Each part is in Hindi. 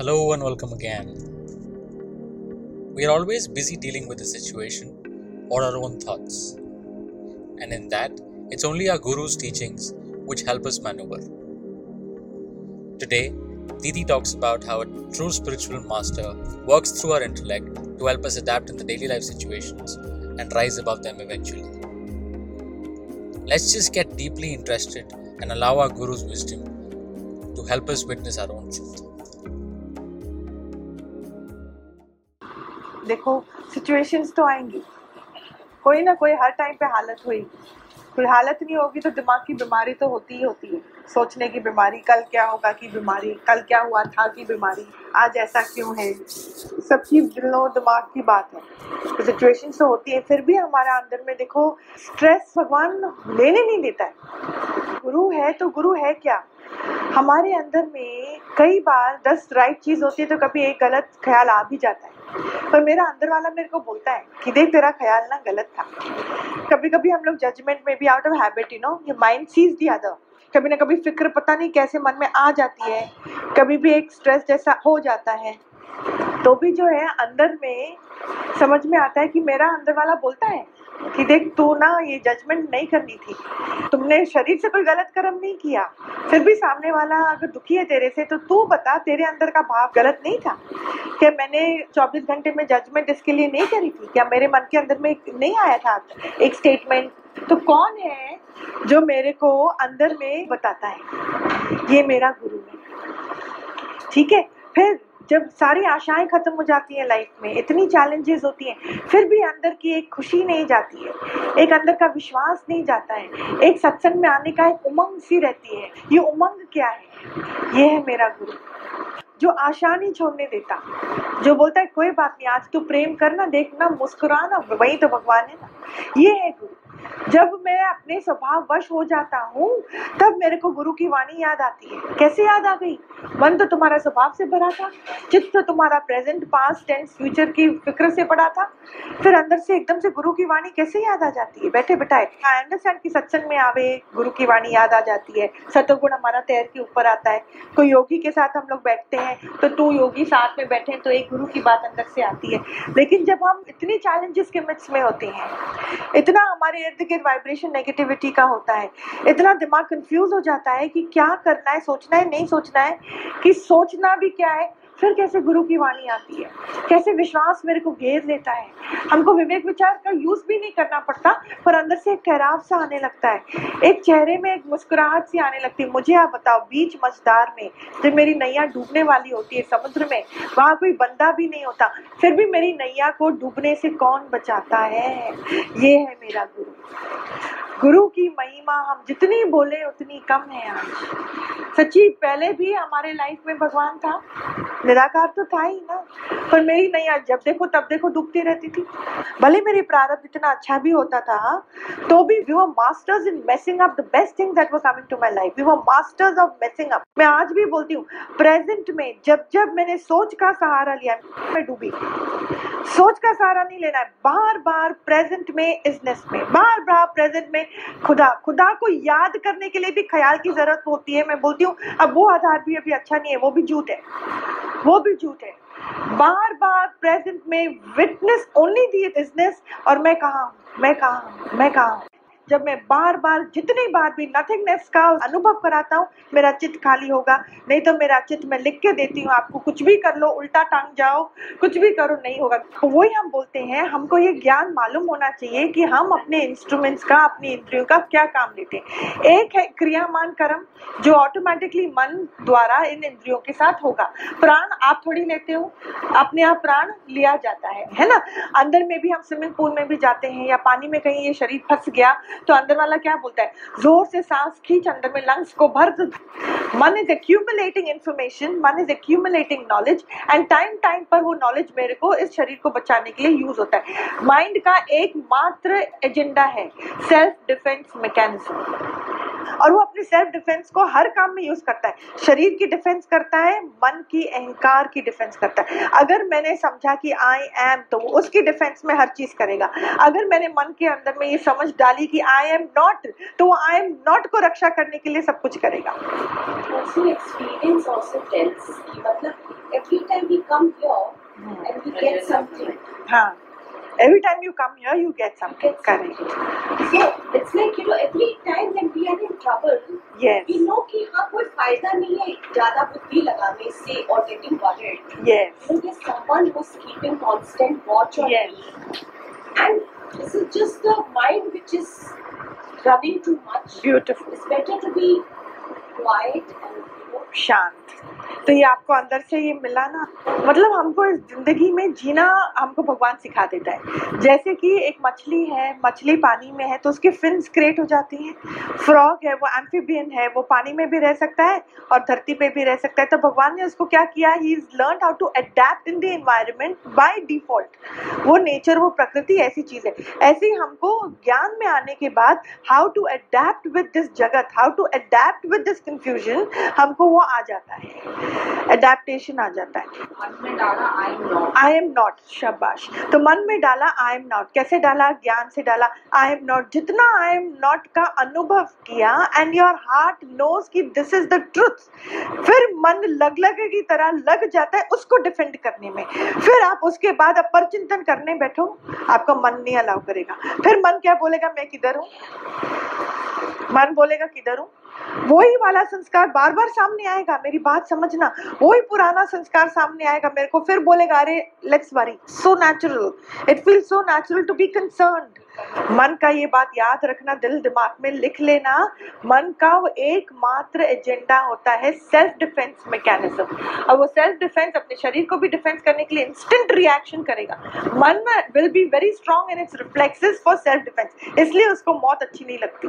Hello and welcome again. We are always busy dealing with the situation or our own thoughts. And in that, it's only our Guru's teachings which help us maneuver. Today, Didi talks about how a true spiritual master works through our intellect to help us adapt in the daily life situations and rise above them eventually. Let's just get deeply interested and allow our Guru's wisdom to help us witness our own truth. देखो सिचुएशंस तो आएँगी। कोई ना कोई हर टाइम पे हालत हुई कोई हालत नहीं होगी तो दिमाग की बीमारी तो होती ही होती है। सोचने की बीमारी, कल क्या होगा की बीमारी, कल क्या हुआ था की बीमारी, आज ऐसा क्यों है? सब चीज़ दिलों, दिमाग की बात है। तो सिचुएशन तो होती है, फिर भी हमारा अंदर में देखो स्ट्रेस भगवान लेने नहीं देता है। गुरु है तो गुरु है क्या? हमारे अंदर में कई बार दस राइट चीज़ होती है तो कभी एक गलत ख्याल आ भी जाता है। पर मेरा अंदर वाला मेरे को बोलता है कि देख, तेरा ख्याल ना गलत था। कभी कभी हम लोग जजमेंट में भी out of habit you know ये माइंड सीज दी अदर कभी ना कभी फ़िक्र पता नहीं कैसे मन में आ जाती है। कभी भी एक स्ट्रेस जैसा हो जाता है। तो भी जो है, अंदर में समझ में आता है कि मेरा अंदर वाला बोलता है कि देख, तू ना ये जजमेंट नहीं करनी थी। तुमने शरीर से कोई गलत कर्म नहीं किया। फिर भी सामने वाला अगर दुखी है तेरे से तो तू बता, तेरे अंदर का भाव गलत नहीं था? क्या मैंने 24 घंटे में जजमेंट इसके लिए नहीं करी थी? क्या मेरे मन के अंदर में नहीं आया था एक स्टेटमेंट तो कौन है जो मेरे को अंदर में बताता है? ये मेरा गुरु है। ठीक है? फिर जब सारी आशाएँ खत्म हो जाती हैं लाइफ में, इतनी चैलेंजेस होती हैं, फिर भी अंदर की एक खुशी नहीं जाती है। एक अंदर का विश्वास नहीं जाता है। एक सत्संग में आने का एक उमंग सी रहती है। ये उमंग क्या है? ये है मेरा गुरु, जो आशा नहीं छोड़ने देता, जो बोलता है, कोई बात नहीं, आज तू प्रेम करना, देखना, मुस्कुराना, वही तो भगवान है ना। ये है गुरु। जब मैं अपने स्वभाव वश हो जाता हूँ, तब मेरे को गुरु की वाणी याद आती है। कैसे याद आ गई? मन तो तुम्हारा स्वभाव से भरा था, चित्त तो तुम्हारा प्रेजेंट पास्ट टेंस फ्यूचर की फ़िक्र से पड़ा था। फिर अंदर से एकदम से गुरु की वाणी कैसे याद आ जाती है? बैठे बैठाए। आई अंडरस्टैंड की सत्संग में आवे, गुरु की वाणी याद आ जाती है। सतोगुण हमारा तैर के ऊपर आता है। कोई योगी के साथ हम लोग बैठते हैं तो तू योगी साथ में बैठे तो एक गुरु की बात अंदर से आती है। लेकिन जब हम इतनी चैलेंजेस के मिक्स में होते हैं, इतना हमारे इर्द गिर्द वाइब्रेशन नेगेटिविटी का होता है। इतना दिमाग कंफ्यूज हो जाता है कि क्या करना है, सोचना है, नहीं सोचना है, कि सोचना भी क्या है? फिर कैसे गुरु की वाणी आती है? कैसे विश्वास मेरे को घेर लेता है? हमको विवेक विचार का यूज़ भी नहीं करना पड़ता, पर अंदर से एक ठहराव सा आने लगता है। एक चेहरे में एक मुस्कुराहट सी आने लगती है। मुझे आप बताओ, बीच मझदार में जब मेरी नैया डूबने वाली होती है समुद्र में, वहाँ कोई बंदा भी नहीं होता, फिर भी मेरी नैया को डूबने से कौन बचाता है? ये है मेरा गुरु। गुरु की महिमा हम जितनी बोले उतनी कम है आज। सच्ची, पहले भी हमारे लाइफ में भगवान था? निराकार तो था ही ना। पर मेरी नैया जब देखो, तब देखो डूबती रहती थी। भले मेरी प्रारब्ध इतना अच्छा भी होता था तो भी we were masters in messing up the best thing that were coming to my life we were masters of messing up मैं आज भी बोलती हूँ प्रेजेंट में जब जब मैंने सोच का सहारा लिया, मैं डूबी। सोच का सहारा नहीं लेना है। बार बार प्रेजेंट में इजनेस में बार बार प्रेजेंट में खुदा खुदा को याद करने के लिए भी ख्याल की ज़रूरत होती है। मैं बोलती हूँ, अब वो आधार भी अभी अच्छा नहीं है, वो भी झूठ है। वो भी झूठ है। बार बार प्रेजेंट में विटनेस ओनली दिए बिज़नेस और मैं कहा मैं कहा मैं कहा जब मैं बार बार जितनी बार भी नथिंगनेस का अनुभव कराता हूँ, मेरा चित्त खाली होगा। नहीं तो मेरा चित्त मैं लिख के देती हूँ, आपको कुछ भी कर लो, उल्टा टांग जाओ, कुछ भी करो, नहीं होगा। तो वही हम बोलते हैं, हमको ये ज्ञान मालूम होना चाहिए कि हम अपने इंस्ट्रूमेंट्स का, अपनी इंद्रियों का क्या काम लेते हैं। एक है क्रियामान कर्म, जो ऑटोमेटिकली मन द्वारा इन इंद्रियों के साथ होगा। प्राण आप थोड़ी लेते हो, अपने आप प्राण लिया जाता है है ना? अंदर में भी हम स्विमिंग पूल में भी जाते हैं या पानी में कहीं ये शरीर फंस गया तो अंदर वाला क्या बोलता है? ज़ोर से सांस खींच, अंदर में लंग्स को भर मन इज़ एक्यूमुलेटिंग इन्फॉर्मेशन मन is accumulating knowledge and time time पर वो नॉलेज मेरे को इस शरीर को बचाने के लिए यूज़ होता है। माइंड का एकमात्र एजेंडा है सेल्फ डिफेंस मैकेनिज्म और वो अपने सेल्फ डिफेंस को हर काम में यूज़ करता है। शरीर की डिफेंस करता है मन की अहंकार की डिफेंस करता है। अगर मैंने समझा कि आई एम तो वो उसकी डिफेंस में हर चीज़ करेगा। अगर मैंने मन के अंदर में ये समझ डाली कि आई एम नॉट तो वो आई एम नॉट को रक्षा करने के लिए सब कुछ करेगा। Also, experience also tells कि मतलब every time we come here and we get something. हाँ। Every time you come here you get something Get correct So it's like you know every time when we are in trouble, yes we know कि हाँ कोई फ़ायदा नहीं है ज़्यादा बुद्धि लगाने से or getting worried. yes So there's someone who's keeping constant watch on Yes. me, and this is just the mind which is running too much. beautiful It's better to be quiet and you know शांत तो ये आपको अंदर से ये मिला ना मतलब हमको इस ज़िंदगी में जीना हमको भगवान सिखा देता है। जैसे कि एक मछली है, मछली पानी में है तो उसके फिन्स क्रिएट हो जाती हैं। फ्रॉग है, वो एम्फीबियन है, वो पानी में भी रह सकता है और धरती पे भी रह सकता है। तो भगवान ने उसको क्या किया? He is learn how to adapt in the environment by default वो नेचर वो प्रकृति ऐसी चीज़ है। ऐसे ही हमको ज्ञान में आने के बाद how to adapt with this जगत how to adapt with this confusion हमको वो आ जाता है। अडेप्टेशन आ जाता है। आई एम नॉट शाबाश। तो मन में डाला आई एम नॉट कैसे डाला? ज्ञान से डाला आई एम नॉट जितना आई एम नॉट का अनुभव किया एंड योर हार्ट नोज़ कि दिस इज़ द ट्रुथ फिर मन लग लगे की तरह लग जाता है उसको डिफेंड करने में। फिर आप उसके बाद अब पर चिंतन करने बैठो आपका मन नहीं अलाउ करेगा। फिर मन क्या बोलेगा? मैं किधर हूँ? मन बोलेगा किधर हूँ? वही वाला संस्कार बार बार सामने आएगा, मेरी बात समझना। वही पुराना संस्कार सामने आएगा मेरे को, फिर बोलेगा, अरे let's worry so natural it feel so natural to be concerned मन का ये बात याद रखना, दिल दिमाग में लिख लेना, मन का वो एकमात्र एजेंडा होता है सेल्फ डिफेंस मैकेनिज्म और वो सेल्फ डिफेंस अपने शरीर को भी डिफेंस करने के लिए इंस्टेंट रिएक्शन करेगा। मन will be very strong in its reflexes for self defence इसलिए उसको मौत अच्छी नहीं लगती।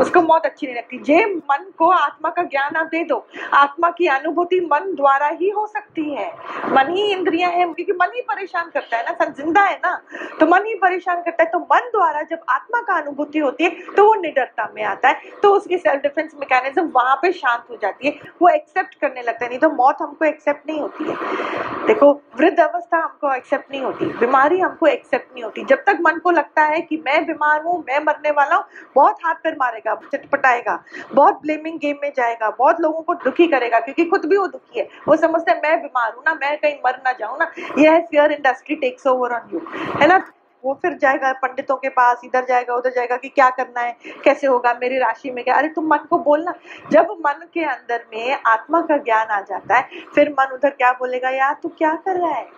उसको मौत अच्छी नहीं लगती। जे मन को आत्मा का ज्ञान आप दे दो। आत्मा की अनुभूति मन द्वारा ही हो सकती है। मन ही इंद्रिया है, क्योंकि मन ही परेशान करता है ना, सब ज़िंदा है ना तो मन ही परेशान करता है। तो मन द्वारा जब आत्मा का अनुभूति होती है तो वो निडरता में आता है। तो उसकी सेल्फ डिफेंस मैकेनिज्म वहाँ पे शांत हो जाती है। वो एक्सेप्ट करने लगता है, नहीं तो मौत हमको एक्सेप्ट नहीं होती है। देखो, वृद्ध अवस्था हमको एक्सेप्ट नहीं होती, बीमारी हमको एक्सेप्ट नहीं होती। जब तक मन को लगता है कि मैं बीमार हूँ, मैं मरने वाला हूँ, बहुत हाथ पैर मारेगा, चटपटाएगा, बहुत ब्लेमिंग गेम में जाएगा, बहुत लोगों को दुखी करेगा, क्योंकि खुद भी वो दुखी है। वो समझते हैं, मैं बीमार हूँ ना, मैं कहीं मर ना जाऊँ ना। यह है fear industry takes over on you है ना? वो फिर जाएगा पंडितों के पास, इधर जाएगा, उधर जाएगा कि क्या करना है, कैसे होगा, मेरी राशि में क्या? अरे तुम मन को बोलना। जब मन के अंदर में आत्मा का ज्ञान आ जाता है, फिर मन उधर क्या बोलेगा? यार तू क्या कर रहा है?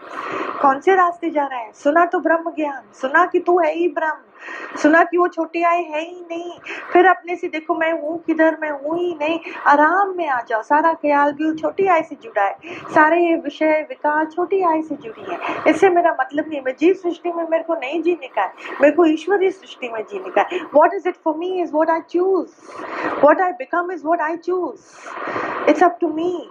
कौन से रास्ते जा रहा है? सुना तो ब्रह्म ज्ञान, सुना कि तू है ही ब्रह्म, सुना कि वो छोटे आए है ही नहीं। फिर अपने से देखो, मैं हूँ किधर, मैं हूँ ही नहीं। आराम में आ जाओ, सारा ख्याल भी छोटी आय से जुड़ा है। सारे ये विषय, विकार छोटी आय से जुड़ी है। इससे मेरा मतलब नहीं, मैं जीव सृष्टि में मेरे को नहीं जीने का है। मेरे को ईश्वरीय सृष्टि में जीने का है। What is it for me is what I choose what I become is what I choose it's up to me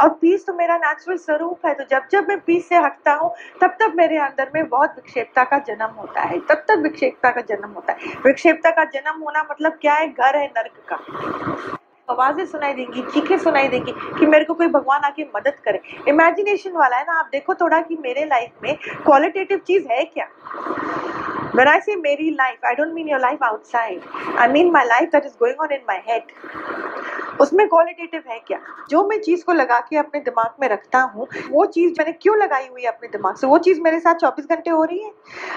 और पीस तो मेरा नेचुरल स्वरूप है तो जब जब मैं पीस से हटता हूँ तब तब मेरे अंदर में बहुत विक्षेपता का जन्म होता है तब तब विक्षेपता का जन्म होता है। विक्षेपता का जन्म होना मतलब क्या है? घर है नर्क का। आवाज़ें सुनाई देंगी चीखें सुनाई देंगी कि मेरे को कोई भगवान आके मदद करे। इमेजिनेशन वाला है ना आप देखो थोड़ा कि मेरे लाइफ में क्वालिटेटिव चीज़ है क्या? When I say मेरी life, I don't mean your life outside. I mean my life that is going on in my head. उसमें क्वालिटेटिव है क्या? जो मैं चीज़ को लगा के अपने दिमाग में रखता हूँ, वो चीज़ मैंने क्यों लगाई हुई है अपने दिमाग से? वो चीज़ मेरे साथ 24 घंटे हो रही है?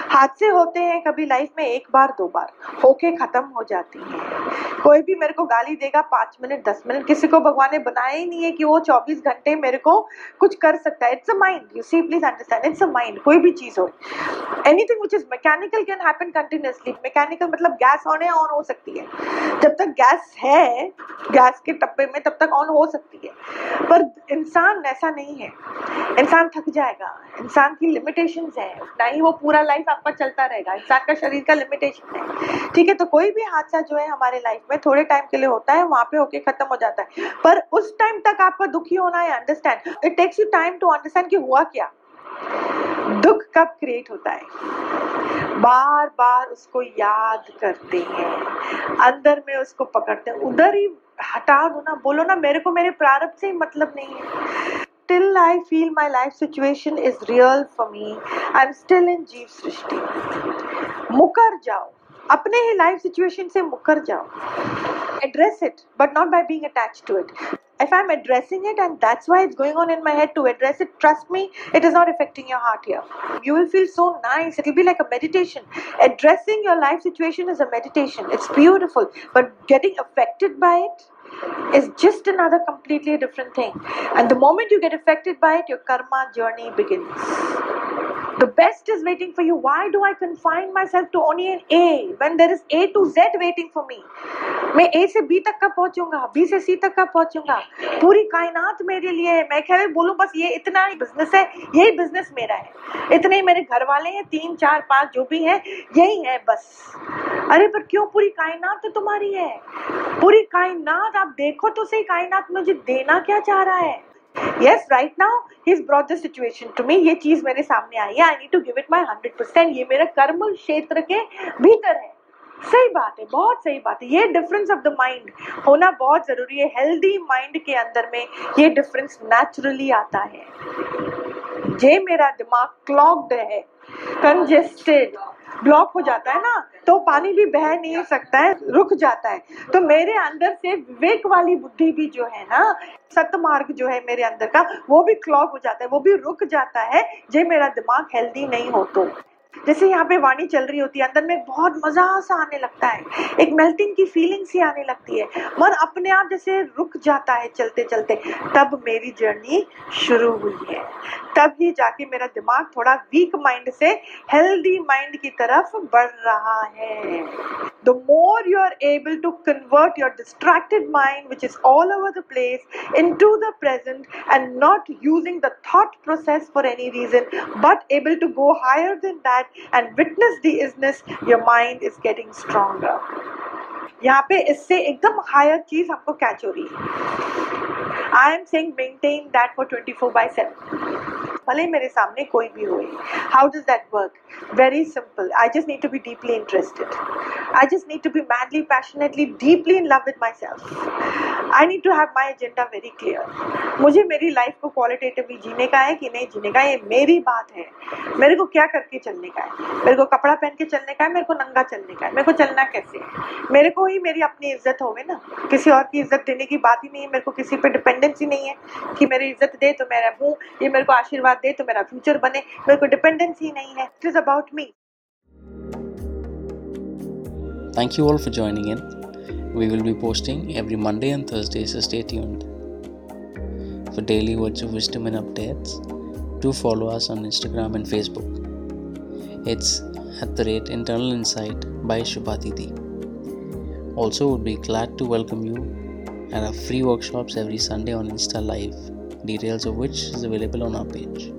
हादसे होते हैं कभी लाइफ में एक बार, दो बार, होके खत्म हो जाती है। कोई भी मेरे को गाली देगा, पाँच मिनट, दस मिनट, किसी को भगवान ने बनाया ही नहीं है कि वो चौबीस घंटे मेरे को कुछ कर सकता है। It's a mind you see please understand it's a mind कोई भी चीज़ हो। Anything which is mechanical can happen continuously mechanical मतलब गैस ऑन है ऑन हो सकती है। जब तक गैस है गैस के टप्पे में तब तक ऑन हो सकती है। पर इंसान ऐसा नहीं है। इंसान थक जाएगा। इंसान की लिमिटेशन है। ना ही वो पूरा लाइफ आपका चलता रहेगा। इंसान का शरीर का लिमिटेशन है। ठीक है तो कोई भी हादसा जो है हमारे लाइफ में थोड़े टाइम के लिए होता है, वहाँ पे होके खत्म हो जाता है। पर उस टाइम तक आपका दुखी होना है understand it takes you time to understand कि हुआ क्या। दुख कब क्रिएट होता है? बार बार उसको याद करते हैं। अंदर में उसको पकड़ते हैं। उधर ही हटा दो ना बोलो ना मेरे को मेरे प्रारब्ध से ही मतलब नहीं है। Till I feel my life situation is real for me, I'm still in जीव सृष्टि मुकर जाओ। अपने ही लाइफ सिचुएशन से मुकर जाओ। Address it but not by being attach to it if I am addressing it and that's why is going on in my head to address it trust me it is not affecting your heart year you will feel so nice it will be like a meditation addressing your life situation is a meditation it's beautiful but getting affected by it is just another completely different thing. And the moment you get affected by it, your karma journey begins. The best is waiting for you. Why do I confine myself to only an A when there is A to Z waiting for me? मैं A से B तक कब पहुंचूँगा? B से C तक कब पहुंचूँगा? पूरी कायनात मेरे लिए है। मैं क्या बोलूँ, बस ये इतना ही बिज़नेस है, यही बिज़नेस मेरा है। इतने ही मेरे घर वाले हैं, तीन, चार, पाँच जो भी हैं, यही है बस। अरे, पर क्यों? पूरी कायनात तो तुम्हारी है। पूरी कायनात आप देखो तो सही, कायनात मुझे देना क्या चाह रहा है? Yes, right now, he's brought the situation to me. ये चीज़ मेरे सामने आई है. I need to give it my hundred percent ये मेरे कर्म क्षेत्र के भीतर है. सही बात है, बहुत सही बात है. ये डिफरेंस ऑफ़ द माइंड होना बहुत ज़रूरी है. हेल्दी माइंड के अंदर में ये डिफरेंस नेचुरली आता है. जे मेरा दिमाग क्लॉग्ड है. कंजेस्टेड ब्लॉक हो जाता है ना तो पानी भी बह नहीं सकता है, रुक जाता है। तो मेरे अंदर से विवेक वाली बुद्धि भी जो है ना सतमार्ग जो है मेरे अंदर का, वो भी क्लॉक हो जाता है, वो भी रुक जाता है जे मेरा दिमाग हेल्दी नहीं हो तो। जैसे यहाँ पे वाणी चल रही होती है, अंदर में बहुत मज़ा सा आने लगता है, एक मेल्टिंग की फीलिंग सी आने लगती है, मन अपने आप जैसे रुक जाता है चलते चलते तब मेरी जर्नी शुरू हुई है। तब ही जाके मेरा दिमाग थोड़ा वीक माइंड से हेल्दी माइंड की तरफ़ बढ़ रहा है। The more you are able to convert your distracted mind which is all over the place into the present and not using the thought process for any reason but able to go higher than that and witness the isness, your mind is getting stronger. यहाँ पे इससे एकदम हायर चीज़ हमको कैच हो रही है। I am saying maintain that for 24 by 7 भले मेरे सामने कोई भी हो how does that work very simple I just need to be deeply interested I just need to be madly passionately deeply in love with myself I need to have my agenda very clear मुझे मेरी लाइफ को क्वालिटेटिवली जीने का है कि नहीं जीने का ये मेरी बात है। मेरे को क्या करके चलने का है? मेरे को कपड़ा पहन के चलने का है, मेरे को नंगा चलने का है? मेरे को चलना कैसे है? मेरे को ही मेरी अपनी इज़्ज़त होवे ना। किसी और की इज़्ज़त देने की बात ही नहीं है, मेरे को किसी पे डिपेंडेंसी नहीं है कि मेरी इज़्ज़त दे तो मैं रहूँ, ये मेरे को आशीर्वाद दे तो मेरा फ्यूचर बने मेरे को डिपेंडेंस ही नहीं है it is about me Thank you all for joining in. We will be posting every Monday and Thursday, so stay tuned. For daily words of wisdom and updates, do follow us on Instagram and Facebook. It's at the rate Internal Insight by Shubhatiti. Also, would be glad to welcome you at our free workshops every Sunday on Insta Live, details of which is available on our page.